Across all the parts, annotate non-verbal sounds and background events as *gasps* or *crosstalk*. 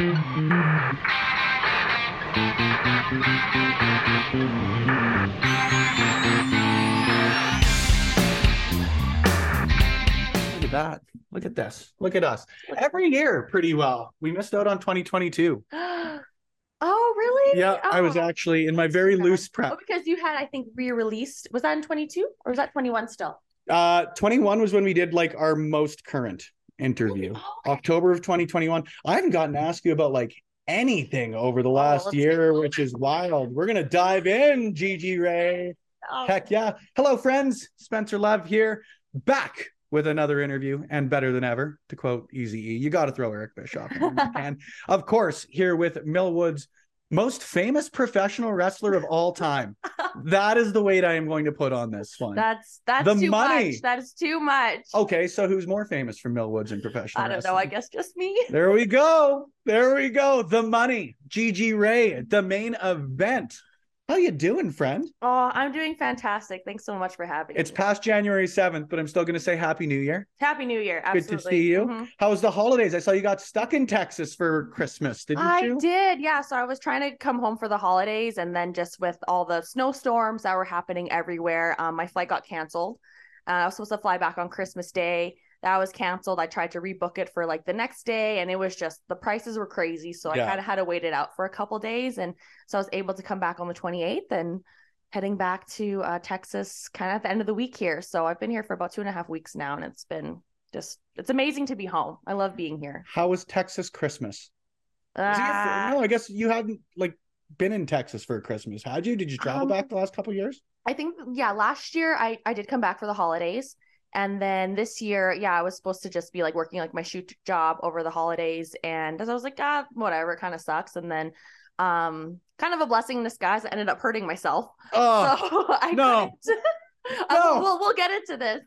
Look at that. Look at this. Look at us. Every year, pretty well. We missed out on 2022. *gasps* oh, really? Yeah, I was Oh. actually in my very Sad. loose Oh, prep. because you had, I think, re-released. Was that in 22 or was that 21 still? Uh, 21 was when we did like our most current interview. Oh. October of 2021. I haven't gotten to ask you about like anything over the oh, last let's year, which is wild. We're gonna dive in, Gigi Ray. Oh, Heck yeah. Hello, friends. Spencer Love here, back with another interview and better than ever, to quote Easy E. You got to throw Eric Bischoff in when you *laughs* can. Of course, here with Millwood's most famous professional wrestler of all time. *laughs* that is the weight I am going to put on this one. That's that's The too money. much. That is too much. okay, so who's more famous from Millwoods and *laughs* professional I don't know. I guess just me. *laughs* There we go. There we go. The money. Gigi Ray, the main event. How you doing, friend? Oh, I'm doing fantastic. Thanks so much for having me. It's past January 7th, but I'm still going to say Happy New Year. Happy New Year. Absolutely. Good to see you. Mhm. How was the holidays? I saw you got stuck in Texas for Christmas, didn't I you? I did, yeah. So I was trying to come home for the holidays, and then just with all the snowstorms that were happening everywhere, um, my flight got canceled. Uh, I was supposed to fly back on Christmas Day. That was canceled. I tried to rebook it for like the next day, and it was just the prices were crazy. So Yeah. I kind of had to wait it out for a couple days, and so I was able to come back on the 28th and heading back to uh, Texas kind of at the end of the week here. So I've been here for about two and a half weeks now, and it's been just it's amazing to be home. I love being here. How was Texas Christmas? Was it your fir- Ah. no, I guess you hadn't like been in Texas for Christmas, had you? Did you travel Um, back the last couple years? I think yeah, last year I I did come back for the holidays. And then this year, yeah, I was supposed to just be like working like my shoot job over the holidays. And as I was like, ah, whatever, it kind of sucks. And then um kind of a blessing in disguise, I ended up hurting myself. Oh, *laughs* so I no. *laughs* No. We'll we'll get into this.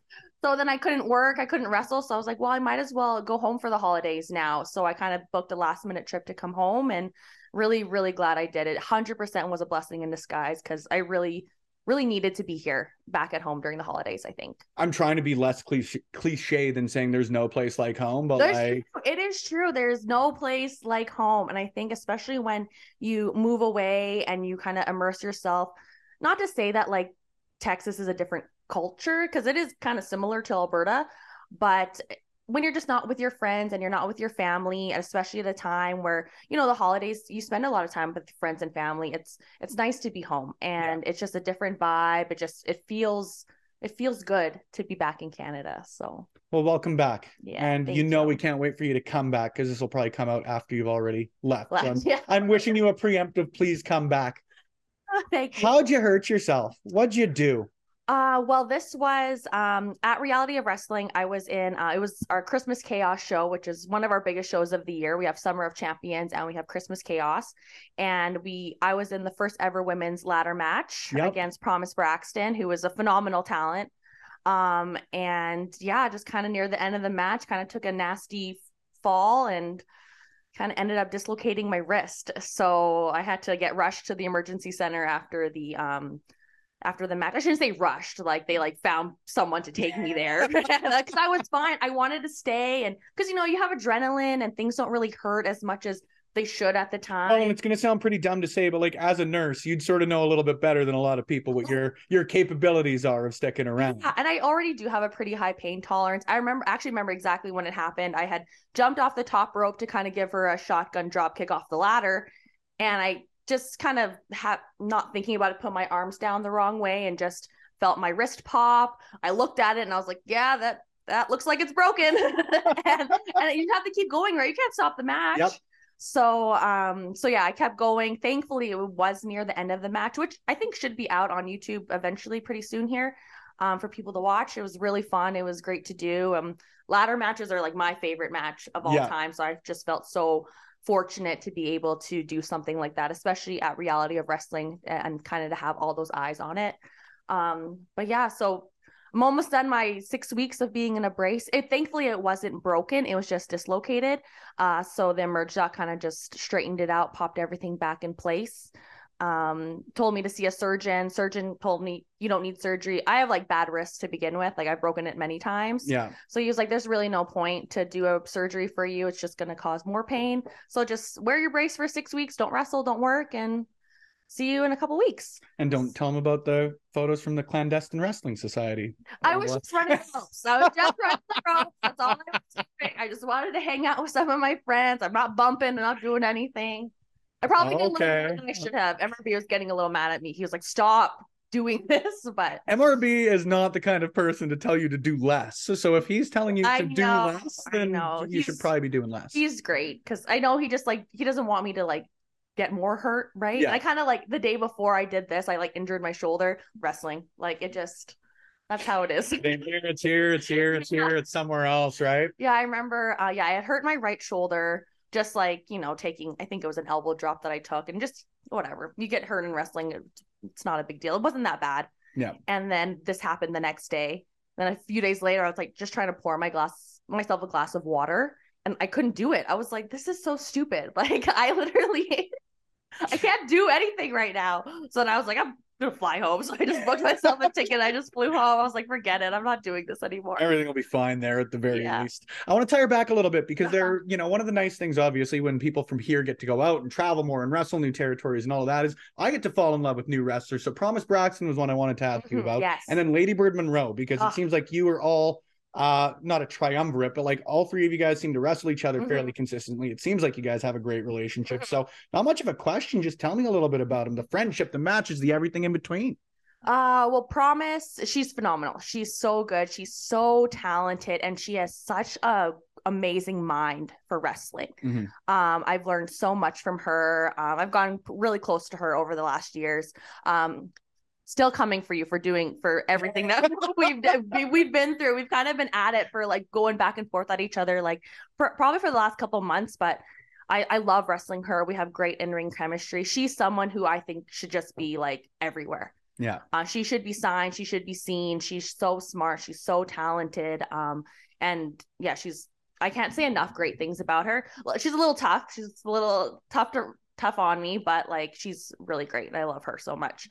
So then I couldn't work, I couldn't wrestle. So I was like, well, I might as well go home for the holidays now. So I kind of booked a last minute trip to come home and really, really glad I did it. 100% was a blessing in disguise because I really, really needed to be here back at home during the holidays, I think. I'm trying to be less cliche, cliche than saying there's no place like home, but There's like. It is true. There's no place like home. And I think, especially when you move away and you kind of immerse yourself, not to say that like Texas is a different culture, because it is kind of similar to Alberta, but when you're just not with your friends and you're not with your family, and especially at a time where, you know, the holidays, you spend a lot of time with friends and family. It's it's nice to be home and it's just a different vibe. It just it feels it feels good to be back in Canada. So well, welcome back. Yeah, and you know you. we can't wait for you to come back because this will probably come out after you've already left. So I'm, Left, yeah. I'm wishing you a preemptive please come back. *laughs* thank you. How'd you hurt yourself? What'd you do? Uh, well, this was um at Reality of Wrestling. I was in uh, it was our Christmas Chaos show, which is one of our biggest shows of the year. We have Summer of Champions and we have Christmas Chaos, and we I was in the first ever women's ladder match Yep. against Promise Braxton, who was a phenomenal talent. Um, and yeah, just kind of near the end of the match, kind of took a nasty fall and kind of ended up dislocating my wrist. So I had to get rushed to the emergency center after the um after the match. I shouldn't say rushed, like they like found someone to take me there *laughs* *laughs* because I was fine. I wanted to stay, and because you know you have adrenaline and things don't really hurt as much as they should at the time. Oh, and it's going to sound pretty dumb to say, but like as a nurse, you'd sort of know a little bit better than a lot of people what *laughs* your your capabilities are of sticking around. Yeah, and I already do have a pretty high pain tolerance. I remember actually remember exactly when it happened. I had jumped off the top rope to kind of give her a shotgun drop kick off the ladder, and I just kind of had not thinking about it, put my arms down the wrong way, and just felt my wrist pop. I looked at it and I was like, "Yeah, that that looks like it's broken," *laughs* and, and you have to keep going, right? You can't stop the match. Yep. So um so yeah, I kept going. Thankfully it was near the end of the match, which I think should be out on YouTube eventually pretty soon here um for people to watch. It was really fun. It was great to do. Um ladder matches are like my favorite match of all Yeah. time. So I just felt so fortunate to be able to do something like that, especially at Reality of Wrestling and kind of to have all those eyes on it. Um but yeah, so I'm almost done my six weeks of being in a brace. It thankfully it wasn't broken; it was just dislocated. Uh, so the emerge doc kind of just straightened it out, popped everything back in place. Um told me to see a surgeon surgeon told me you don't need surgery i have like bad wrists to begin with like i've broken it many times Yeah. so he was like there's really no point to do a surgery for you it's just going to cause more pain so just wear your brace for six weeks don't wrestle don't work and see you in a couple weeks And don't tell them about the photos from the clandestine wrestling society. I was just running *laughs* the ropes. I was just running the ropes. That's all I was doing. I just wanted to hang out with some of my friends. I'm not bumping. I'm not doing anything. I probably did a little Okay. more than I should have. MRB was getting a little mad at me. He was like, "Stop doing *laughs* this." But MRB is not the kind of person to tell you to do less. So, so if he's telling you I to do less, then know. you should probably be doing less. he's great because I know he just like he doesn't want me to like get more hurt, right? Yeah. I kind of like the day before I did this, I like injured my shoulder wrestling. Like it just that's how it is. Same here, it's here, it's here, it's *laughs* here, it's somewhere else, right? Yeah, I remember. Uh, yeah, I had hurt my right shoulder, just like you know, taking. I think it was an elbow drop that I took, and just whatever. You get hurt in wrestling, it's not a big deal. It wasn't that bad. Yeah. And then this happened the next day. Then a few days later, I was like just trying to pour my glass myself a glass of water, and I couldn't do it. I was like, this is so stupid. *laughs* Like I literally, *laughs* I can't do anything right now. So then I was like, I'm gonna fly home. So I just booked myself a ticket. I just flew home. I was like, forget it. I'm not doing this anymore. Everything will be fine there at the very Yeah. least. I want to tie her back a little bit because Uh-huh. they're, you know, one of the nice things, obviously, when people from here get to go out and travel more and wrestle new territories and all of that is I get to fall in love with new wrestlers. So Promise Braxton was one I wanted to ask you Mhm, about. yes. And then Ladybird Monroe, because Ah. it seems like you are all uh not a triumvirate, but like all three of you guys seem to wrestle each other Mhm. fairly consistently. It seems like you guys have a great relationship. Mhm. So not much of a question. Just tell me a little bit about them, the friendship, the matches, the everything in between. Uh, well, Promise, she's phenomenal. She's so good. She's so talented, and she has such a amazing mind for wrestling. Mhm. Um, I've learned so much from her. Um, I've gotten really close to her over the last years. Um, still coming for you for doing for everything that *laughs* *laughs* we've we- we've been through. We've kind of been at it for like going back and forth at each other, like for, probably for the last couple months, but. I, I love wrestling her. We have great in ring chemistry. She's someone who I think should just be like everywhere. Yeah. Uh, she should be signed. She should be seen. She's so smart. She's so talented. Um, and yeah, she's. I can't say enough great things about her. She's a little tough. She's a little tough to tough on me, but like she's really great. and I love her so much.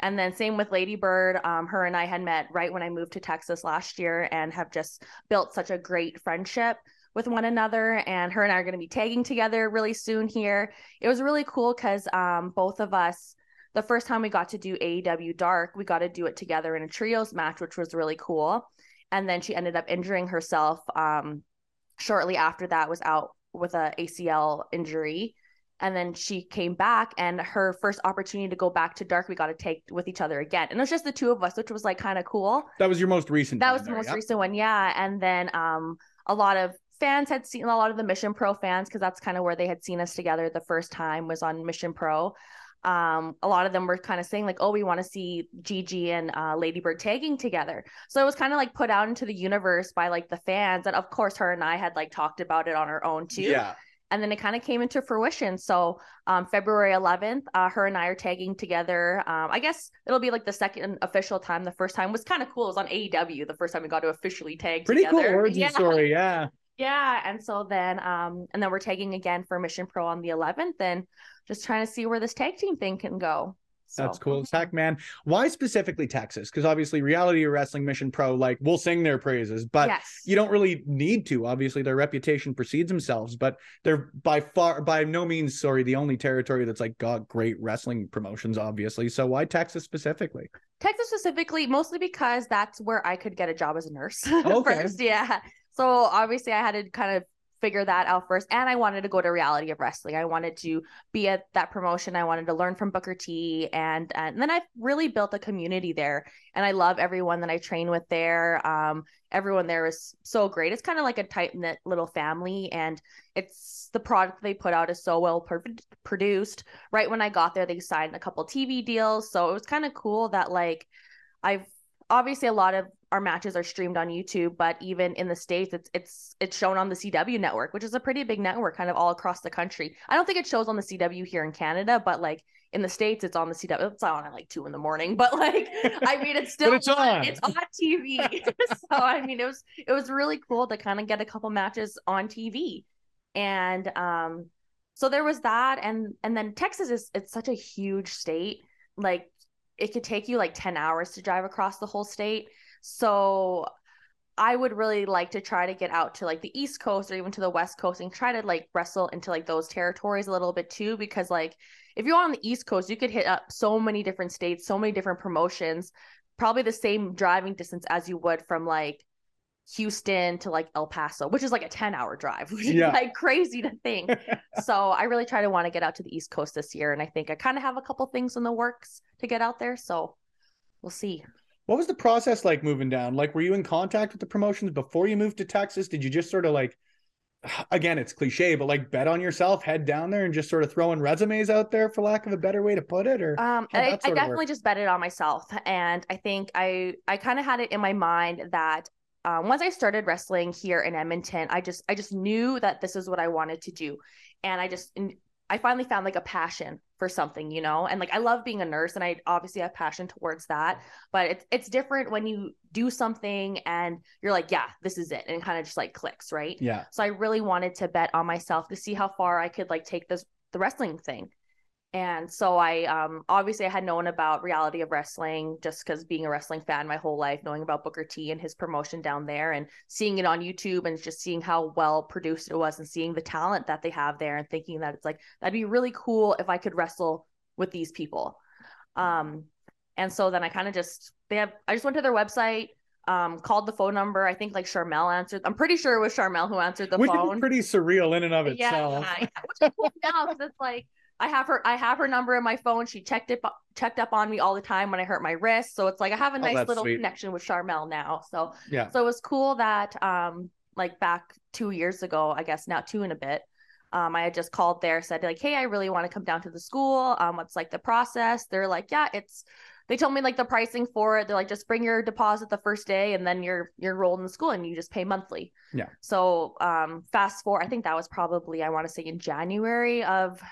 And then same with Ladybird. Um, her and I had met right when I moved to Texas last year, and have just built such a great friendship with one another. And her and I are going to be tagging together really soon here. It was really cool because um, both of us the first time we got to do AEW Dark, we got to do it together in a trios match, which was really cool. And then she ended up injuring herself um, shortly after that, was out with a ACL injury. And then she came back, and her first opportunity to go back to Dark, we got to take with each other again. And it was just the two of us, which was like kind of cool. That was your most recent. That was the there, most yeah? recent one, yeah. And then um, a lot of fans had seen a lot of the Mission Pro fans because that's kind of where they had seen us together the first time was on Mission Pro. Um, a lot of them were kind of saying like, "Oh, we want to see Gigi and uh, Ladybird tagging together." So it was kind of like put out into the universe by like the fans, and of course, her and I had like talked about it on our own too Yeah. And then it kind of came into fruition. So um, February 11th, uh, her and I are tagging together. Um, I guess it'll be like the second official time. The first time was kind of cool. It was on AEW. The first time we got to officially tag Pretty together. cool origin yeah. story. Yeah. Yeah, and so then um, and then we're tagging again for Mission Pro on the 11th, and just trying to see where this tag team thing can go. So, That's cool. Mm-hmm. Zach, man, why specifically Texas? Because obviously, Reality Wrestling Mission Pro, like, we'll sing their praises, but yes. you don't really need to. Obviously, their reputation precedes themselves, but they're by far, by no means, sorry, the only territory that's like got great wrestling promotions, obviously. So why Texas specifically? Texas specifically, mostly because that's where I could get a job as a nurse *laughs* Okay. first. Yeah. So obviously, I had to kind of figure that out first. And I wanted to go to Reality of Wrestling. I wanted to be at that promotion. I wanted to learn from Booker T. And, and then I've really built a community there. And I love everyone that I train with there. Um, everyone there is so great. It's kind of like a tight knit little family. And it's the product they put out is so well produced. Right when I got there, they signed a couple TV deals. So it was kind of cool that, like, I've obviously a lot of our matches are streamed on YouTube, but even in the states, it's it's it's shown on the CW network, which is a pretty big network, kind of all across the country. I don't think it shows on the CW here in Canada, but like in the states, it's on the CW. It's on at like two in the morning, but like I mean, it's *laughs* still it's on. It's on TV. *laughs* so I mean, it was it was really cool to kind of get a couple matches on TV, and um, so there was that and and then Texas is it's such a huge state. Like it could take you like 10 hours to drive across the whole state. So I would really like to try to get out to like the East Coast or even to the West Coast and try to like wrestle into like those territories a little bit too. Because like if you're on the East Coast, you could hit up so many different states, so many different promotions, probably the same driving distance as you would from like Houston to like El Paso, which is like a 10 hour drive, *laughs* which Yeah. is like crazy to think. *laughs* so I really try to want to get out to the East Coast this year. And I think I kind of have a couple things in the works to get out there. So we'll see. What was the process like moving down? Like, were you in contact with the promotions before you moved to Texas? Did you just sort of like, *sighs* again, it's cliche, but like bet on yourself, head down there and just sort of throwing resumes out there, for lack of a better way to put it? Or Um, I, I definitely just bet it on myself, and I think I I kind of had it in my mind that um, once I started wrestling here in Edmonton, I just I just knew that this is what I wanted to do, and I just I finally found like a passion for something, you know, and like I love being a nurse, and I obviously have passion towards that, but it's it's different when you do something and you're like, yeah, this is it, and it kind of just like clicks, right? yeah, So I really wanted to bet on myself to see how far I could like take this the wrestling thing. And so I um obviously I had known about reality of wrestling just because being a wrestling fan my whole life, knowing about Booker T and his promotion down there and seeing it on YouTube and just seeing how well produced it was and seeing the talent that they have there and thinking that it's like that'd be really cool if I could wrestle with these people. Um and so then I kind of just they have I just went to their website, um, called the phone number. I think like Sharmell answered. I'm pretty sure it was Sharmell who answered the which phone. Which is pretty surreal in and of yeah, itself. yeah, which is cool now because it's like I have her I have her number in my phone. She checked it checked up on me all the time when I hurt my wrist. So it's like I have a Oh, nice that's little sweet. connection with Sharmell now. So Yeah. so it was cool that um like back two years ago, I guess now two and a bit. Um, I had just called there, said like, "Hey, I really want to come down to the school. Um, what's like the process?" They're like, "Yeah, it's." They told me like the pricing for it. They're like, "Just bring your deposit the first day, and then you're you're enrolled in the school, and you just pay monthly." Yeah. So, um, fast forward, I think that was probably I want to say in January of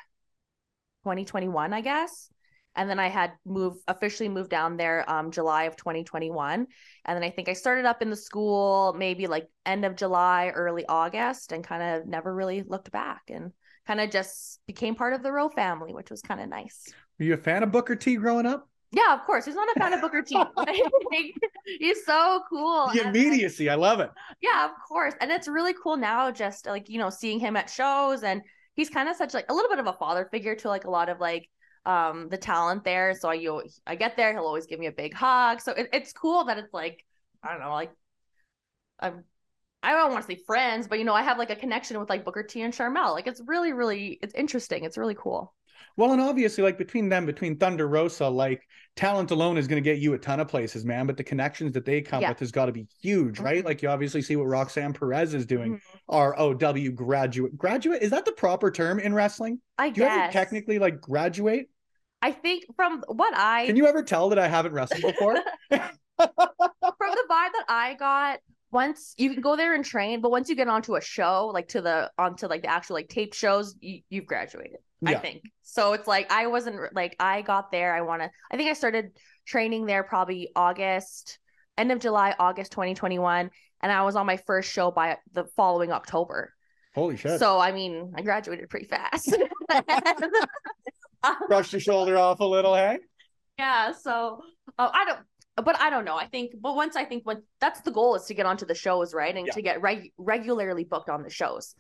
2021, I guess. And then I had moved officially moved down there um July of 2021. And then I think I started up in the school maybe like end of July, early August, and kind of never really looked back and kind of just became part of the ROW family, which was kind of nice. Were you a fan of Booker T growing up? Yeah, of course. Who's not a fan of Booker T? *laughs* He's so cool. The immediacy, I love it. yeah, of course. And it's really cool now just like, you know, seeing him at shows and he's kind of such like a little bit of a father figure to like a lot of like um the talent there. So I you I get there, he'll always give me a big hug. So it, it's cool that it's like I don't know, like I'm I don't want to say friends, but you know, I have like a connection with like Booker T and Sharmell. Like it's really, really it's interesting. It's really cool. Well, and obviously, like between them, between Thunder Rosa, like talent alone is going to get you a ton of places, man. But the connections that they come Yeah. with has got to be huge, right? Mhm. Like you obviously see what Roxanne Perez is doing. Mhm. ROW graduate. Graduate is that the proper term in wrestling? I Do you ever guess technically like graduate? I think from what I Can you ever tell that I haven't wrestled before? *laughs* from the vibe that I got, once you can go there and train, but once you get onto a show, like to the onto like the actual like tape shows, you, you've graduated. I think so. It's like I wasn't like I got there. I want to. I think I started training there probably August, end of July, August 2021, and I was on my first show by the following October. Holy shit! So I mean, I graduated pretty fast. *laughs* Brush your shoulder off a little, hey? yeah so uh, i don't but i don't know i think but once i think when that's the goal is to get onto the shows right and Yeah. to get reg- regularly booked on the shows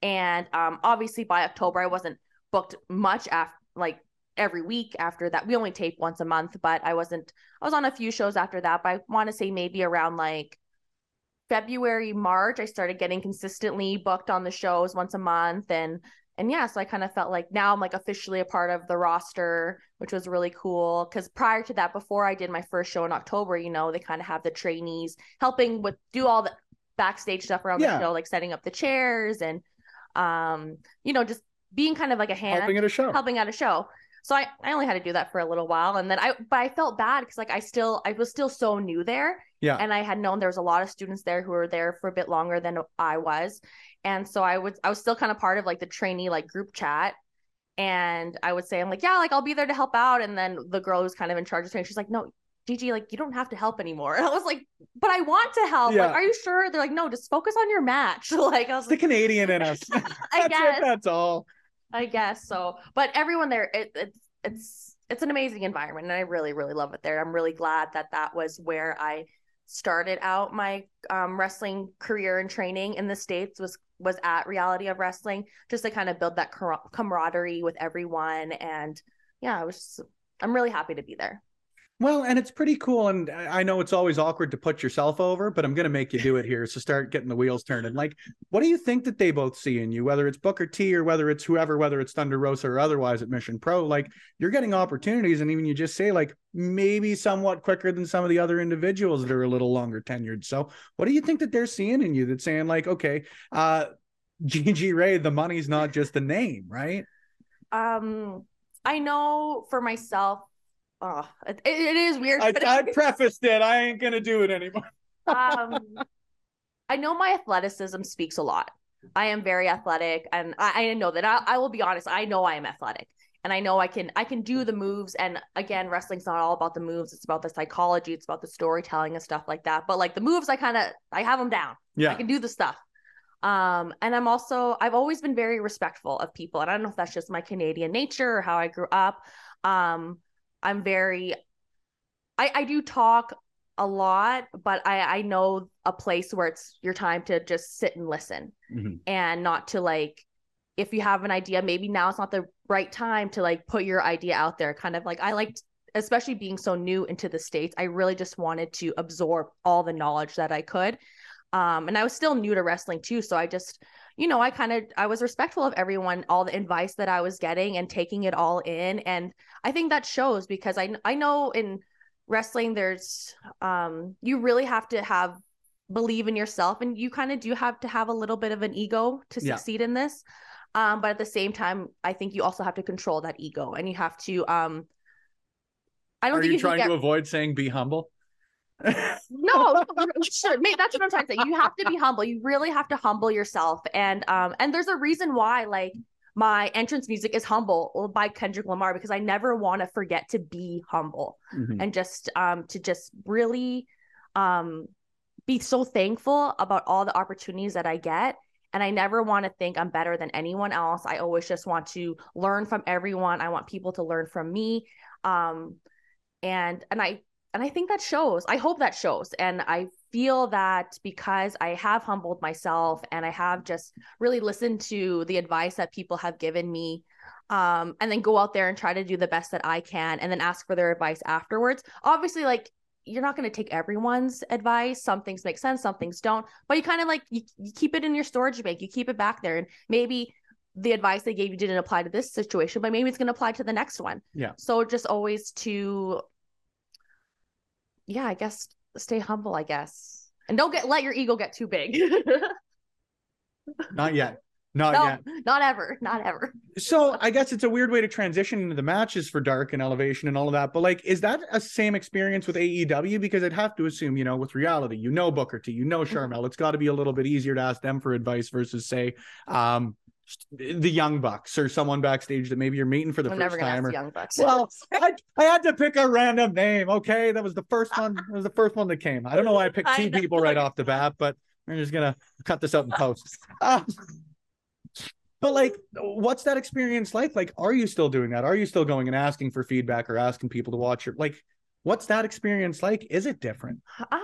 and um obviously by october i wasn't booked much after like every week after that we only tape once a month but i wasn't i was on a few shows after that but i want to say maybe around like february march i started getting consistently booked on the shows once a month and and yeah, so I kind of felt like now I'm like officially a part of the roster, which was really cool. Because prior to that, before I did my first show in October, you know, they kind of have the trainees helping with do all the backstage stuff around Yeah. the show, like setting up the chairs and, um, you know, just being kind of like a hand Helping at a show. helping at a show. So I, I only had to do that for a little while, and then I but I felt bad because like I still I was still so new there, Yeah. and I had known there was a lot of students there who were there for a bit longer than I was, and so I would I was still kind of part of like the trainee like group chat, and I would say I'm like yeah like I'll be there to help out, and then the girl who's kind of in charge of training she's like no Gigi like you don't have to help anymore, *laughs* and I was like but I want to help Yeah. like are you sure they're like no just focus on your match *laughs* like I was It's the like Canadian in us. *laughs* I That's guess it. That's all. I guess so. But everyone there, it, it's it's it's an amazing environment, and I really really love it there. I'm really glad that that was where I started out my um, wrestling career and training in the states was was at Reality of Wrestling, just to kind of build that camaraderie with everyone. And yeah, I was just, I'm really happy to be there. Well, and it's pretty cool. And I know it's always awkward to put yourself over, but I'm going to make you do it here. So start getting the wheels turning. Like, what do you think that they both see in you, whether it's Booker T or whether it's whoever, whether it's Thunder Rosa or otherwise at Mission Pro? Like, you're getting opportunities. And even you just say, like, maybe somewhat quicker than some of the other individuals that are a little longer tenured. So, what do you think that they're seeing in you that's saying, like, okay, uh, *laughs* Gigi Ray, the money's not just the name, right? Um, I know for myself, oh, it, it is weird. I, I prefaced it. I ain't gonna do it anymore. *laughs* um, I know my athleticism speaks a lot. I am very athletic, and I, I know that. I, I will be honest. I know I am athletic, and I know I can. I can do the moves. And again, wrestling's not all about the moves. It's about the psychology. It's about the storytelling and stuff like that. But like the moves, I kind of I have them down. Yeah, I can do the stuff. Um, and I'm also I've always been very respectful of people, and I don't know if that's just my Canadian nature or how I grew up. Um, I'm very I I do talk a lot, but I I know a place where it's your time to just sit and listen mm-hmm. and not to like if you have an idea, maybe now it's not the right time to like put your idea out there. Kind of like I liked especially being so new into the states, I really just wanted to absorb all the knowledge that I could. Um, and I was still new to wrestling too, so I just you know, I kind of I was respectful of everyone, all the advice that I was getting and taking it all in. And I think that shows because I I know in wrestling there's um you really have to have believe in yourself and you kind of do have to have a little bit of an ego to yeah. succeed in this. Um, but at the same time, I think you also have to control that ego and you have to um I don't Are think you, you trying get... to avoid saying be humble? No, sure, mate. That's what I'm trying to say. You have to be humble. You really have to humble yourself, and um, and there's a reason why, like my entrance music is humble by Kendrick Lamar because I never want to forget to be humble mm-hmm. and just um to just really um be so thankful about all the opportunities that I get and I never want to think I'm better than anyone else. I always just want to learn from everyone. I want people to learn from me. Um and and I and I think that shows. I hope that shows. And I feel that because I have humbled myself and I have just really listened to the advice that people have given me, um, and then go out there and try to do the best that I can and then ask for their advice afterwards. Obviously, like you're not going to take everyone's advice. Some things make sense, some things don't. But you kind of like you, you keep it in your storage bank. You keep it back there, and maybe the advice they gave you didn't apply to this situation, but maybe it's going to apply to the next one. Yeah. So just always to yeah, I guess stay humble, I guess. And don't get let your ego get too big. *laughs* not yet. Not no, yet. Not ever. Not ever. so I guess it's a weird way to transition into the matches for Dark and Elevation and all of that. But like, is that a same experience with AEW? Because I'd have to assume, you know, with reality, you know Booker T, you know Sharmell. Mm-hmm. It's got to be a little bit easier to ask them for advice versus say, um, the Young Bucks or someone backstage that maybe you're meeting for the I'm first time. Or, Young Bucks. Well, I, I had to pick a random name. Okay, that was the first one. That was the first one that came. I don't know why I picked *laughs* two I people right off the bat, but we're just gonna cut this out in post. Uh, *laughs* but like, what's that experience like? Like, are you still doing that? Are you still going and asking for feedback or asking people to watch your like? What's that experience like? Is it different? Um,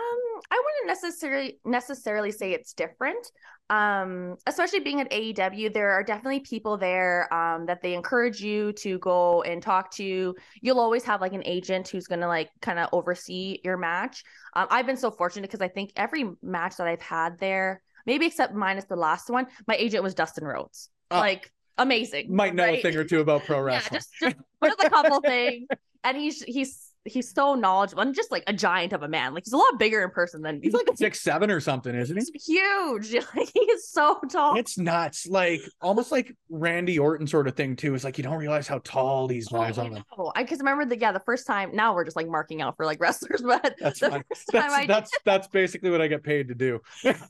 I wouldn't necessarily necessarily say it's different. Um, especially being at AEW, there are definitely people there um, that they encourage you to go and talk to. You'll always have like an agent who's gonna like kind of oversee your match. Um, I've been so fortunate because I think every match that I've had there, maybe except minus the last one, my agent was Dustin Rhodes. Uh, like amazing. Might know right? a thing or two about pro wrestling. yeah, just, just, just a couple *laughs* things. And he's he's he's so knowledgeable and just like a giant of a man. Like he's a lot bigger in person than he's like six seven or something, isn't he? He's huge. *laughs* Like he's so tall. It's nuts. Like almost like Randy Orton sort of thing too. It's like you don't realize how tall these guys are. Oh, I because remember the yeah the first time. Now we're just like marking out for like *laughs* wrestlers, but that's the fine. *laughs* That's, that's, that's basically what I get paid to do.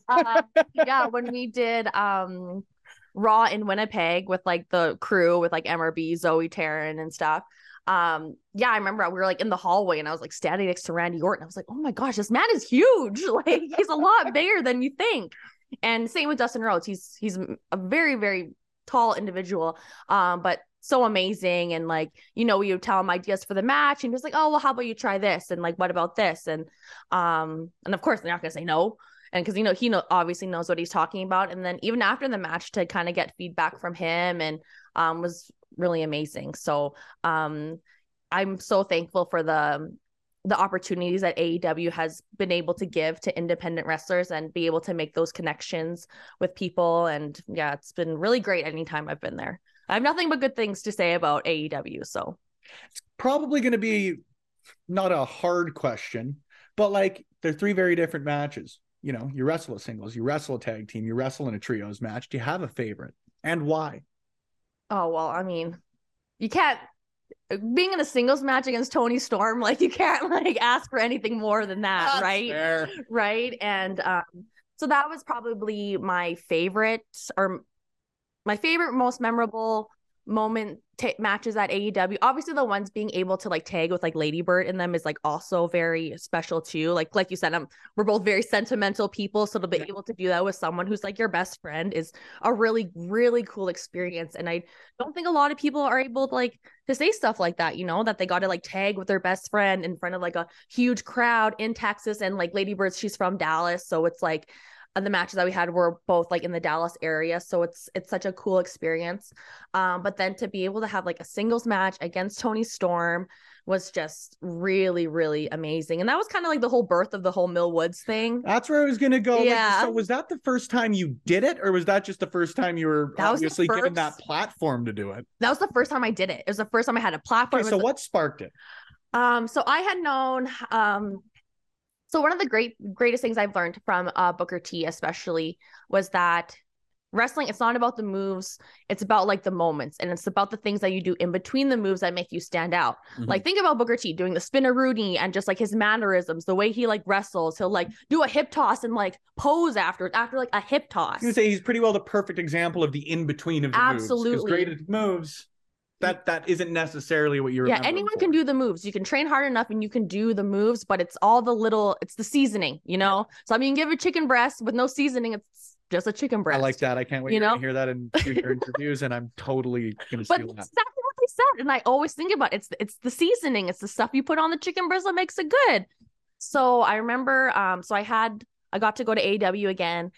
uh, yeah, when we did um Raw in Winnipeg with like the crew with like MRB, Zoe Taryn and stuff um yeah i remember we were like in the hallway and i was like standing next to randy orton i was like oh my gosh this man is huge *laughs* like he's a lot bigger than you think and same with dustin rhodes he's he's a very very tall individual, um, but so amazing. And like, you know, we would tell him ideas for the match, and he was like, "Oh, well, how about you try this?" And like, what about this? And um, and of course, they're not gonna say no. And because you know he know obviously knows what he's talking about, and then even after the match to kind of get feedback from him, and um, was really amazing. So um, I'm so thankful for the the opportunities that AEW has been able to give to independent wrestlers and be able to make those connections with people. And yeah, it's been really great anytime I've been there. I have nothing but good things to say about AEW. So it's probably going to be not a hard question, but like they're three very different matches. You know, you wrestle a singles, you wrestle a tag team, you wrestle in a trios match. Do you have a favorite and why? Oh, well, I mean, you can't being in a singles match against Toni Storm, *laughs* like you can't like ask for anything more than that, That's right? fair. Right. And um, so that was probably my favorite or my favorite, most memorable moment t- matches at AEW. Obviously, the ones being able to like tag with like Ladybird in them is like also very special too. Like like you said, um, we're both very sentimental people, so to be Yeah. able to do that with someone who's like your best friend is a really really cool experience. And I don't think a lot of people are able to like to say stuff like that. You know that they got to like tag with their best friend in front of like a huge crowd in Texas, and like Ladybird, she's from Dallas, so it's like the matches that we had were both like in the Dallas area so it's it's such a cool experience um but then to be able to have like a singles match against Toni Storm was just really really amazing and that was kind of like the whole birth of the whole Mill Woods thing That's where I was to go. Like, Yeah. so was that the first time you did it, or was that just the first time you were That obviously given that platform to do it? that was the first time I did it it was the first time I had a platform Okay, so what sparked it? Um, so I had known um so one of the great greatest things I've learned from uh Booker T especially was that wrestling it's not about the moves, it's about like the moments and it's about the things that you do in between the moves that make you stand out. Mhm. Like think about Booker T doing the Spinaroonie and just like his mannerisms, the way he like wrestles, he'll like do a hip toss and like pose after after like a hip toss. You say he's pretty well the perfect example of the in between of the moves. Absolutely. great at moves. That that isn't necessarily what you're. yeah anyone can do the moves you can train hard enough and you can do the moves but it's all the little it's the seasoning you know so i mean give a chicken breast with no seasoning it's just a chicken breast. I like that. I can't wait You to know? hear that in future *laughs* interviews, and I'm totally gonna see. but steal that's that. exactly what they said and i always think about it. it's it's the seasoning it's the stuff you put on the chicken breast that makes it good so i remember um so i had i got to go to AEW again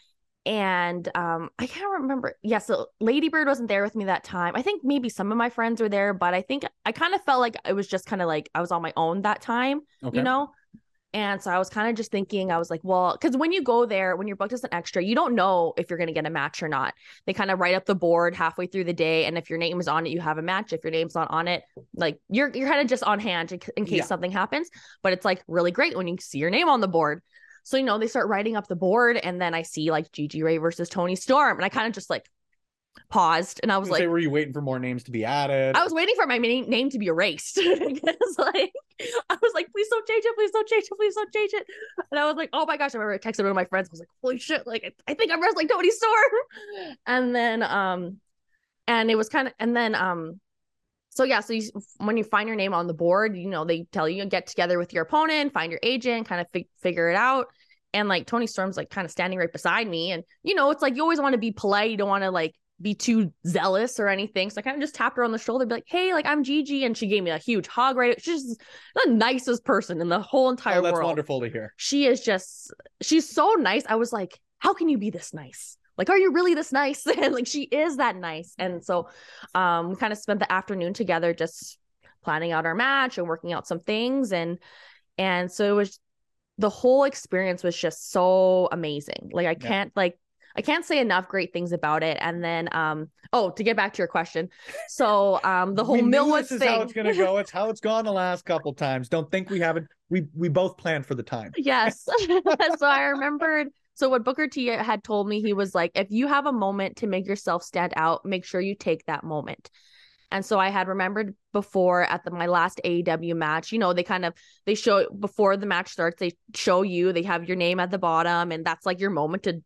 and um i can't remember yeah so ladybird wasn't there with me that time. I think maybe some of my friends were there but i think i kind of felt like it was just kind of like i was on my own that time Okay. you know? And so i was kind of just thinking i was like well because when you go there when you're booked as an extra you don't know if you're going to get a match or not. They kind of write up the board halfway through the day and if your name is on it you have a match. If your name's not on it like you're you're kind of just on hand in, in case Yeah. something happens. But it's like really great when you see your name on the board so you know they start writing up the board and then i see like gg ray versus toni storm and i kind of just like paused and i was I was like were you waiting for more names to be added? I was waiting for my name, name to be erased *laughs* because, like, I was like, please don't change it, please don't change it, please don't change it. And I was like, oh my gosh, I remember I texted one of my friends. I was like, holy shit, like, I, I think I'm wrestling Toni Storm. *laughs* And then, um, and it was kind of, and then, um, so yeah, so you, when you find your name on the board, you know, they tell you get together with your opponent, find your agent, kind of fig- figure it out. And like Toni Storm's like kind of standing right beside me, and you know, it's like you always want to be polite, you don't want to like be too zealous or anything. So I kind of just tapped her on the shoulder, be like, "Hey, like I'm Gigi," and she gave me a huge hug. Right, she's the nicest person in the whole entire oh, that's world. wonderful to hear. She is just, she's so nice. I was like, "How can you be this nice?" Like, are you really this nice? *laughs* And like, she is that nice. And so, um, we kind of spent the afternoon together, just planning out our match and working out some things, and and so it was the whole experience was just so amazing. Like, I Yeah. can't like I can't say enough great things about it. And then, um, oh, to get back to your question, so um, the whole Millwood this is thing. how it's gonna go. It's how it's gone the last couple times. Don't think we haven't. We we both planned for the time. *laughs* Yes. *laughs* so I remembered. So what Booker T had told me, he was like, if you have a moment to make yourself stand out, make sure you take that moment. And so I had remembered before at the my last AEW match, you know, they kind of they show before the match starts, they show you, they have your name at the bottom, and that's like your moment to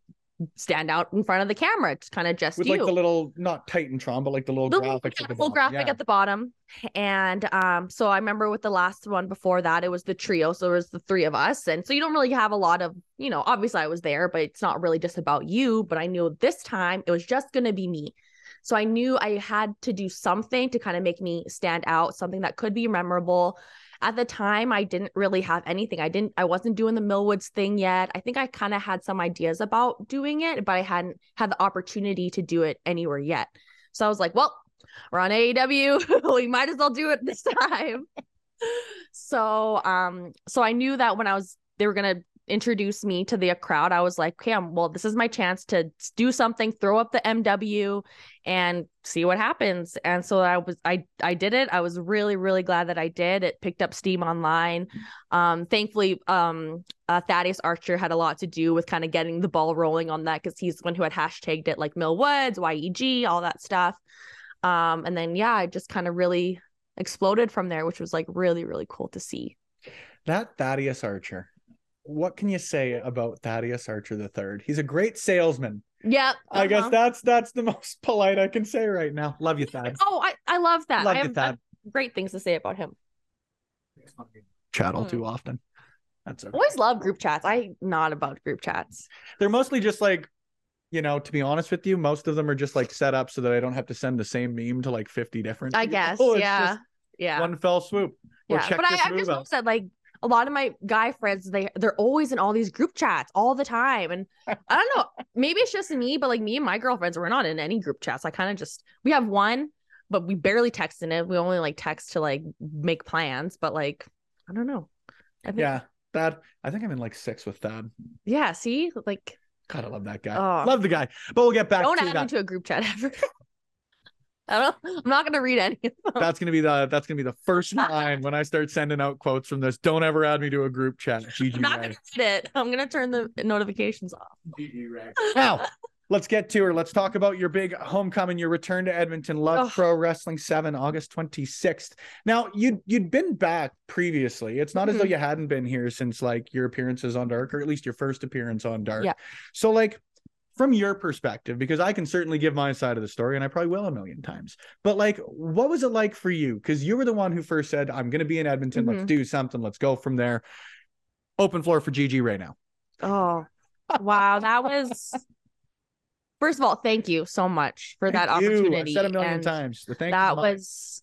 stand out in front of the camera. It's kind of just With you. like the little not Titantron, but like the little the graphics yeah, at the full graphic Yeah. at the bottom. And um so i remember with the last one before that it was the trio. So it was the three of us. And so you don't really have a lot of you know obviously i was there but it's not really just about you. But i knew this time it was just going to be me. So I knew I had to do something to kind of make me stand out, something that could be memorable. At the time, I didn't really have anything. I didn't, I wasn't doing the Millwoods thing yet. I think I kind of had some ideas about doing it, but I hadn't had the opportunity to do it anywhere yet. So I was like, well, we're on AEW. *laughs* we might as well do it this *laughs* time. so um so I knew that when I was they were gonna introduce me to the crowd, I was like, okay, I'm, well, this is my chance to do something, throw up the MW and see what happens. And so I was, I, I did it. I was really, really glad that I did. It picked up steam online. Um, thankfully, um, uh, Thaddeus Archer had a lot to do with kind of getting the ball rolling on that because he's the one who had hashtagged it like Mill Woods, YEG, all that stuff. Um, and then yeah, I just kind of really exploded from there, which was like really, really cool to see. That Thaddeus Archer. What can you say about Thaddeus Archer the third? He's a great salesman. Yeah. Uh-huh. I guess uh-huh. that's that's the *laughs* most polite I can say right now. Love you, Thad. Oh, I, I love that. Love I have, you, Thad. great things to say about him. Chat all mm. too often. That's okay. always love group chats. I not about group chats. They're mostly just like you know, to be honest with you, most of them are just like set up so that I don't have to send the same meme to like 50 different. I guess. *laughs* Oh, yeah. Yeah. One fell swoop. Yeah. But I, I've just said like a lot of my guy friends, they they're always in all these group chats all the time. And I don't know, *laughs* maybe it's just me, but like me and my girlfriends, we're not in any group chats. I kind of just we have one, but we barely text in it. We only like text to like make plans, but like I don't know. I think, yeah. That I think I'm in like six with that. Yeah, see, like God, I love that guy. Oh. Love the guy. But we'll get back. Don't to add that. me to a group chat ever. *laughs* I don't. I'm not gonna read any. Of them. That's gonna be the. That's gonna be the first *laughs* line when I start sending out quotes from this. Don't ever add me to a group chat. GG *laughs* I'm not gonna read it. I'm gonna turn the notifications off. GG Ray. Now, let's get to her. Let's talk about your big homecoming, your return to Edmonton, Love oh. Pro Wrestling 7, August 26th. Now, you'd you'd been back previously. It's not mm-hmm. as though mm-hmm. you hadn't been here since like your appearances on Dark, or at least your first appearance on Dark. Yeah. So like from your perspective, because I can certainly give my side of the story and I probably will a million times. But like, what was it like for you? Because you were the one who first said, I'm gonna be in Edmonton, mm-hmm. let's do something, let's go from there. Open floor for GG right now. Oh wow, that was *laughs* first of all, thank you so much for thank that you. opportunity. I said a million and times. Thank that was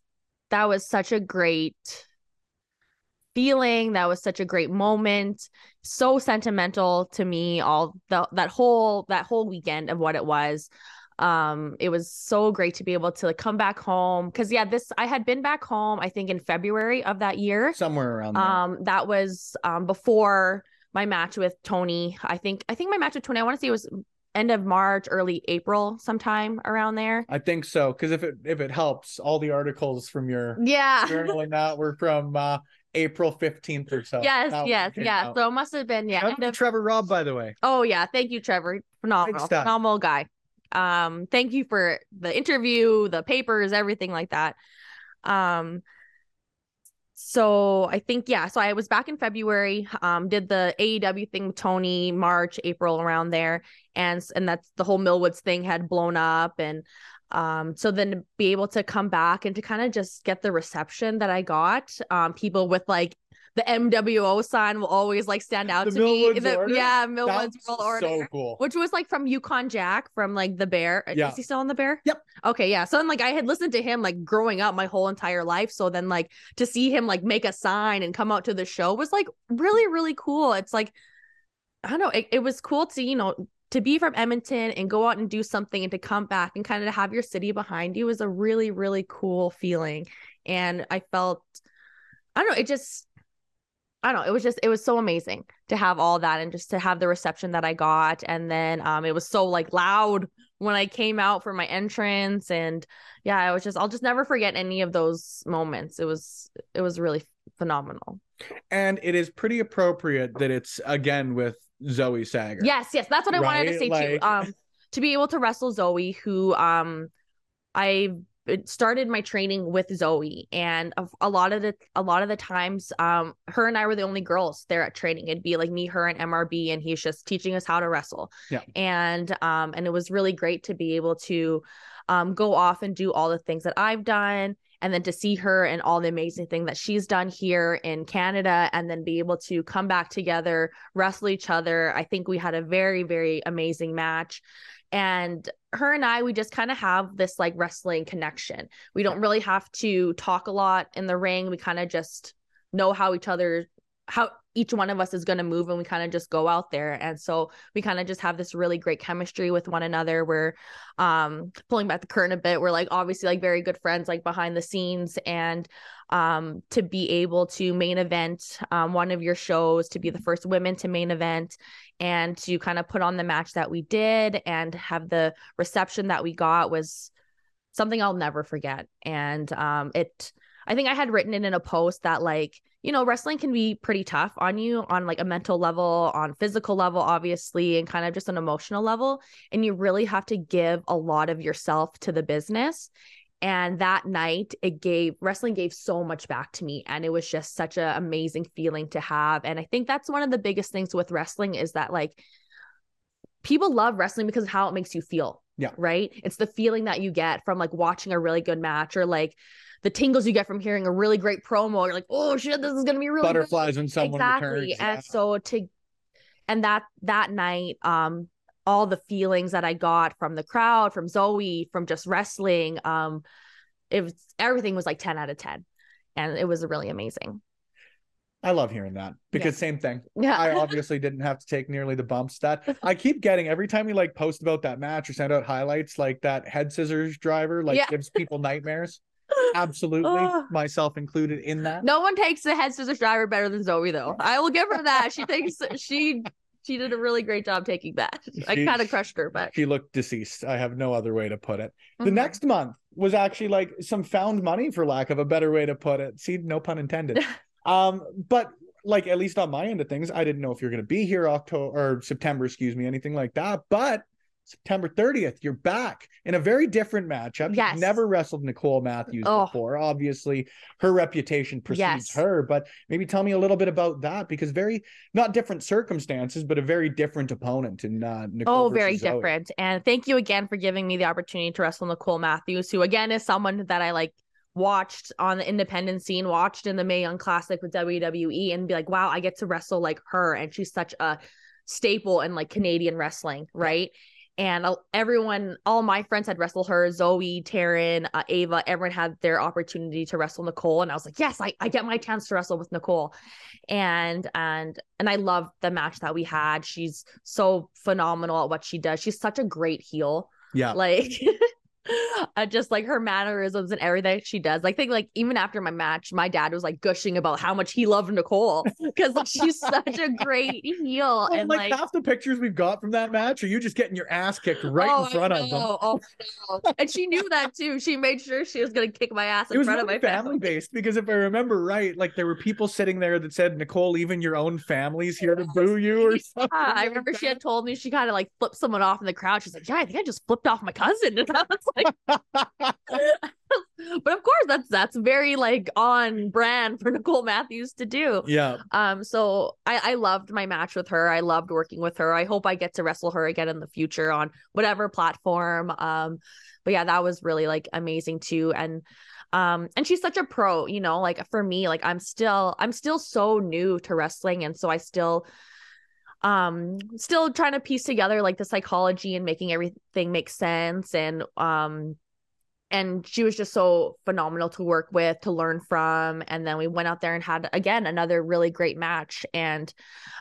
that was such a great feeling. That was such a great moment. So sentimental to me. All the that whole that whole weekend of what it was. Um, it was so great to be able to like, come back home because yeah, this I had been back home. I think in February of that year, somewhere around. There. Um, that was um before my match with Toni. I think I think my match with Toni. I want to say it was end of March, early April, sometime around there. I think so because if it if it helps, all the articles from your yeah journaling that were from uh, April fifteenth or so. Yes, yes, yeah. Out. So it must have been yeah. Of... Trevor Robb, by the way. Oh yeah, thank you, Trevor. Phenomenal, phenomenal guy. Um, thank you for the interview, the papers, everything like that. Um, so I think yeah, so I was back in February, um, did the AEW thing with Toni, March, April around there, and and that's the whole Millwoods thing had blown up, and um, so then to be able to come back and to kind of just get the reception that I got, um, people with like the MWO sign will always like stand out the to me. The, yeah, Millwoods World Order. So cool. Which was like from Yukon Jack from like the Bear. Yeah. Is he still on the Bear? Yep. Okay, yeah. So then like I had listened to him like growing up my whole entire life. So then like to see him like make a sign and come out to the show was like really, really cool. It's like I don't know, it, it was cool to, you know, to be from Edmonton and go out and do something and to come back and kind of have your city behind you was a really, really cool feeling. And I felt I don't know, it just I don't know. It was just, it was so amazing to have all that and just to have the reception that I got. And then um, it was so like loud when I came out for my entrance. And yeah, I was just, I'll just never forget any of those moments. It was, it was really phenomenal. And it is pretty appropriate that it's again with Zoe Sager. Yes, yes. That's what I right? wanted to say like... too. Um, *laughs* to be able to wrestle Zoe, who um, I started my training with Zoe and a, a, lot of the a lot of the times um her and I were the only girls there at training it'd be like me her and MRB and he's just teaching us how to wrestle yeah and um and it was really great to be able to um go off and do all the things that I've done and then to see her and all the amazing thing that she's done here in Canada and then be able to come back together wrestle each other I think we had a very very amazing match And her and I, we just kind of have this like wrestling connection. We don't really have to talk a lot in the ring. We kind of just know how each other how each one of us is going to move and we kind of just go out there. And so we kind of just have this really great chemistry with one another. We're um pulling back the curtain a bit. We're like obviously like very good friends like behind the scenes. And um to be able to main event um one of your shows to be the first women to main event and to kind of put on the match that we did and have the reception that we got was something I'll never forget. And um it I think I had written it in a post that like you know, wrestling can be pretty tough on you on like a mental level, on physical level, obviously, and kind of just an emotional level. And you really have to give a lot of yourself to the business. And that night, it gave wrestling gave so much back to me. And it was just such an amazing feeling to have. And I think that's one of the biggest things with wrestling is that like people love wrestling because of how it makes you feel. Yeah. Right. It's the feeling that you get from like watching a really good match or like the tingles you get from hearing a really great promo. You're like, oh shit, this is gonna be really butterflies good. when someone exactly. Returns. And yeah. so to and that that night, um, all the feelings that I got from the crowd, from Zoe, from just wrestling, um, it was everything was like 10 out of 10. And it was really amazing. I love hearing that because yeah. same thing. Yeah. I *laughs* obviously didn't have to take nearly the bumps that I keep getting every time we like post about that match or send out highlights, like that head scissors driver, like yeah. gives people nightmares. *laughs* Absolutely, oh. myself included in that. No one takes the head scissors driver better than Zoe, though. I will give her that. She thinks she she did a really great job taking that. She, I kind of crushed her, but she looked deceased. I have no other way to put it. Mm-hmm. The next month was actually like some found money, for lack of a better way to put it. See, no pun intended. *laughs* um, but like at least on my end of things, I didn't know if you're going to be here October or September, excuse me, anything like that. But September 30th, you're back in a very different matchup. Yes. You've never wrestled Nicole Matthews oh. before. Obviously, her reputation precedes yes. her, but maybe tell me a little bit about that because very not different circumstances, but a very different opponent in uh, Nicole. Oh, very Zoe. different. And thank you again for giving me the opportunity to wrestle Nicole Matthews, who again is someone that I like watched on the independent scene, watched in the Mae Young Classic with WWE, and be like, wow, I get to wrestle like her, and she's such a staple in like Canadian wrestling, right? and everyone, all my friends had wrestled her. Zoe, Taryn, uh, Ava, everyone had their opportunity to wrestle Nicole, and I was like, yes, I, I get my chance to wrestle with Nicole, and and and I love the match that we had. She's so phenomenal at what she does. She's such a great heel. Yeah, like *laughs* uh, just like her mannerisms and everything she does. Like, think like even after my match, my dad was like gushing about how much he loved Nicole because like, she's such a great heel. Well, *laughs* and like, like, half the pictures we've got from that match are you just getting your ass kicked right oh, in front of them. Oh, no. and she knew that too. She made sure she was gonna kick my ass in front of my family, based because if I remember right, like there were people sitting there that said, Nicole, even your own family's here to boo you or something. Yeah, I remember she had told me she kind of like flipped someone off in the crowd. She's like, Yeah, I think I just flipped off my cousin. *laughs* And I was like *laughs* but of course that's that's very like on brand for Nicole Matthews to do. Yeah. Um so I I loved my match with her. I loved working with her. I hope I get to wrestle her again in the future on whatever platform. Um but yeah, that was really like amazing too and um and she's such a pro, you know, like for me like I'm still I'm still so new to wrestling and so I still um still trying to piece together like the psychology and making everything make sense. And um and she was just so phenomenal to work with to learn from. And then we went out there and had again another really great match. And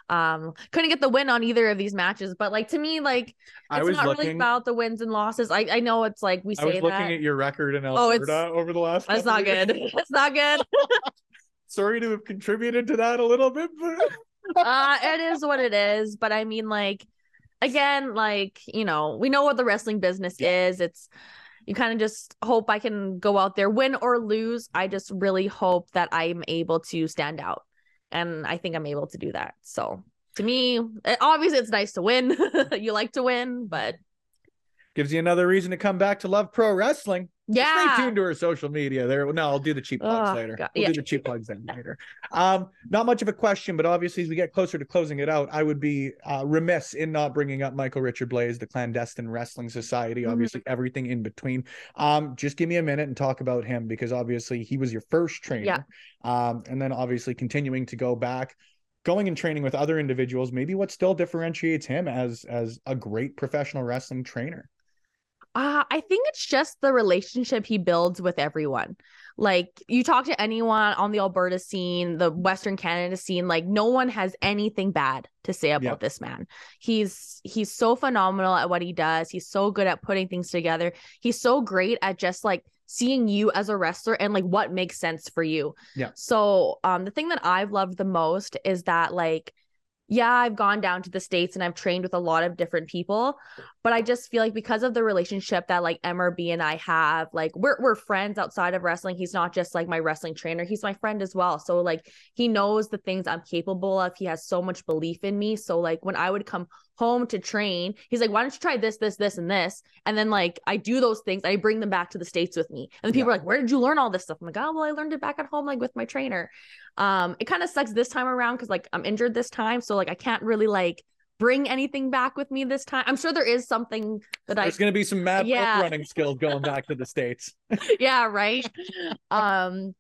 um couldn't get the win on either of these matches. But like to me like it's not looking, really about the wins and losses. I i know it's like we say I was looking that. at your record in Alberta oh, it's, over the last that's *laughs* not good. It's not good. Sorry to have contributed to that a little bit but uh it is what it is but i mean like again like you know we know what the wrestling business yeah. is it's you kind of just hope I can go out there, win or lose. I just really hope that I'm able to stand out. And I think I'm able to do that. So to me, obviously it's nice to win. *laughs* you like to win, but gives you another reason to come back to love pro wrestling. Yeah. Stay tuned to our social media. There. No, I'll do the cheap plugs oh, later. God. We'll yeah. do the cheap plugs then later. Um, not much of a question, but obviously as we get closer to closing it out, I would be uh, remiss in not bringing up Michael Richard Blaze, the clandestine wrestling society, mm-hmm. obviously mm-hmm. everything in between. Um, just give me a minute and talk about him because obviously he was your first trainer. Yeah. Um, and then obviously continuing to go back going and training with other individuals, maybe what still differentiates him as as a great professional wrestling trainer? Uh, I think it's just the relationship he builds with everyone. Like you talk to anyone on the Alberta scene, the Western Canada scene, like no one has anything bad to say about yeah. this man. He's he's so phenomenal at what he does. He's so good at putting things together. He's so great at just like seeing you as a wrestler and like what makes sense for you. Yeah. So um the thing that I've loved the most is that like yeah, I've gone down to the States and I've trained with a lot of different people, but I just feel like because of the relationship that like MRB and I have, like we're we're friends outside of wrestling. He's not just like my wrestling trainer, he's my friend as well. So like he knows the things I'm capable of. He has so much belief in me. So like when I would come home to train. He's like, why don't you try this, this, this, and this? And then like I do those things. I bring them back to the States with me. And people yeah. are like, where did you learn all this stuff? I'm like, oh well, I learned it back at home, like with my trainer. Um, it kind of sucks this time around because like I'm injured this time. So like I can't really like bring anything back with me this time. I'm sure there is something that There's I There's gonna be some mad yeah. running skills going back to the States. *laughs* yeah, right. um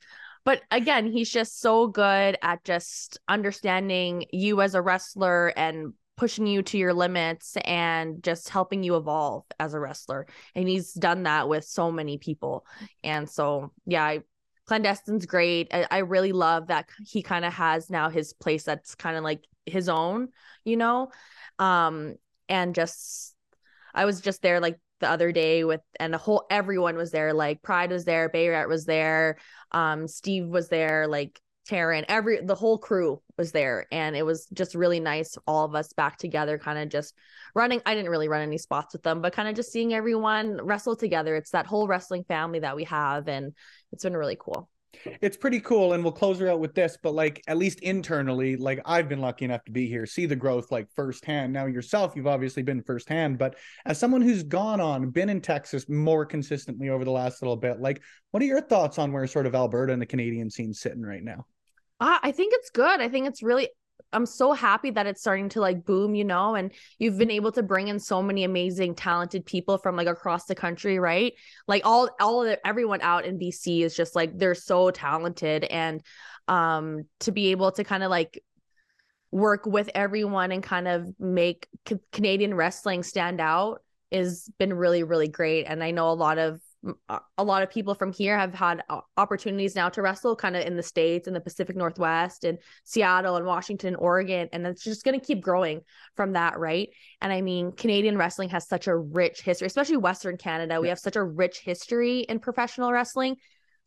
but again, he's just so good at just understanding you as a wrestler and pushing you to your limits and just helping you evolve as a wrestler. And he's done that with so many people. And so, yeah, I, clandestine's great. I, I really love that he kind of has now his place that's kind of like his own, you know? Um, and just I was just there like the other day with and the whole everyone was there. Like Pride was there, Bayrat was there, um, Steve was there, like Taryn, every the whole crew was there, and it was just really nice. All of us back together, kind of just running. I didn't really run any spots with them, but kind of just seeing everyone wrestle together. It's that whole wrestling family that we have, and it's been really cool. It's pretty cool, and we'll close her out with this. But like, at least internally, like I've been lucky enough to be here, see the growth like firsthand. Now yourself, you've obviously been firsthand, but as someone who's gone on, been in Texas more consistently over the last little bit, like, what are your thoughts on where sort of Alberta and the Canadian scene sitting right now? Uh, I think it's good. I think it's really I'm so happy that it's starting to like boom, you know, and you've been able to bring in so many amazing talented people from like across the country, right? Like all all of the, everyone out in BC is just like they're so talented and um to be able to kind of like work with everyone and kind of make C- Canadian wrestling stand out has been really really great and I know a lot of a lot of people from here have had opportunities now to wrestle kind of in the states in the pacific northwest and seattle and washington and oregon and it's just going to keep growing from that right? And i mean canadian wrestling has such a rich history especially western canada. We have such a rich history in professional wrestling.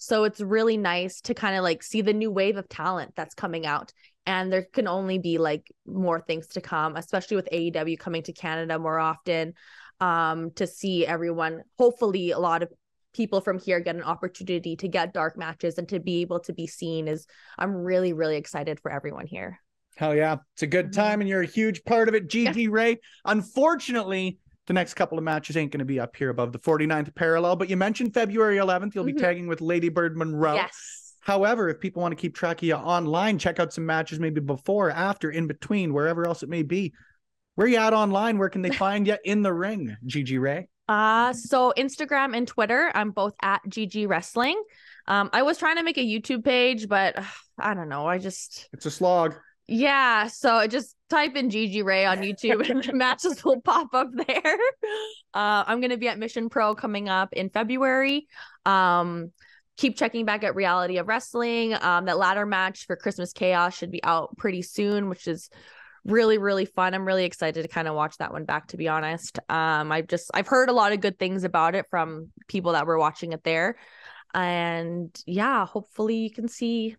So it's really nice to kind of like see the new wave of talent that's coming out and there can only be like more things to come especially with aew coming to canada more often um to see everyone hopefully a lot of people from here get an opportunity to get dark matches and to be able to be seen is I'm really really excited for everyone here. Hell yeah. It's a good mm-hmm. time and you're a huge part of it. GG. Ray. Unfortunately, the next couple of matches ain't going to be up here above the 49th parallel, but you mentioned February 11th. You'll mm-hmm. be tagging with Ladybird Monroe. Yes. However, if people want to keep track of you online, check out some matches maybe before, after, in between, wherever else it may be. Where you at online? Where can they find you in the ring, GG Ray? Uh, so Instagram and Twitter, I'm both at GG Wrestling. Um, I was trying to make a YouTube page, but uh, I don't know. I just it's a slog. Yeah, so just type in GG Ray on YouTube and matches will pop up there. *laughs* Uh, I'm gonna be at Mission Pro coming up in February. Um, keep checking back at Reality of Wrestling. Um, that ladder match for Christmas Chaos should be out pretty soon, which is really really fun. I'm really excited to kind of watch that one back to be honest. Um i've just i've heard a lot of good things about it from people that were watching it there. And yeah hopefully you can see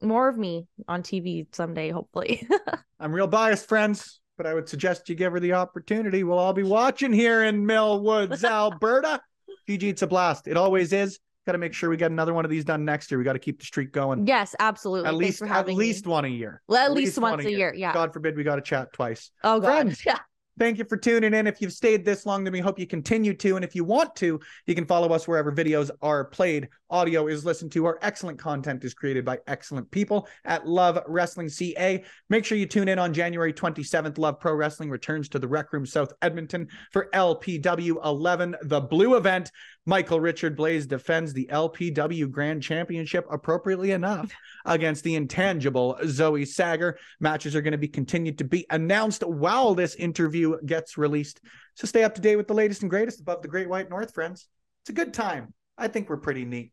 more of me on tv someday hopefully. *laughs* I'm real biased friends but i would suggest you give her the opportunity. We'll all be watching here in mill woods *laughs* alberta gg it's a blast. It always is got to make sure we get another one of these done next year. We got to keep the streak going. Yes, absolutely. At Thanks least at least me. one a year. Well, at, at least, least, once a year. year. Yeah. God forbid we got to chat twice. Oh God. Friends, *laughs* yeah. Thank you for tuning in. If you've stayed this long then we hope you continue to. And if you want to, you can follow us wherever videos are played audio is listened to. Our excellent content is created by excellent people at Love Wrestling CA. Make sure you tune in on January 27th. Love Pro Wrestling returns to the Rec Room South Edmonton for LPW 11, the blue event. Michael Richard Blaze defends the LPW Grand Championship appropriately enough *laughs* against the intangible Zoe Sager. Matches are going to be continued to be announced while this interview gets released. So stay up to date with the latest and greatest above the Great White North, friends. It's a good time. I think we're pretty neat.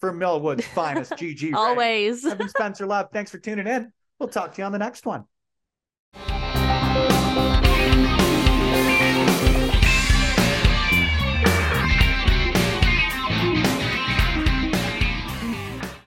For Millwood's *laughs* finest, GG. Always. I've been Spencer Love. Thanks for tuning in. We'll talk to you on the next one.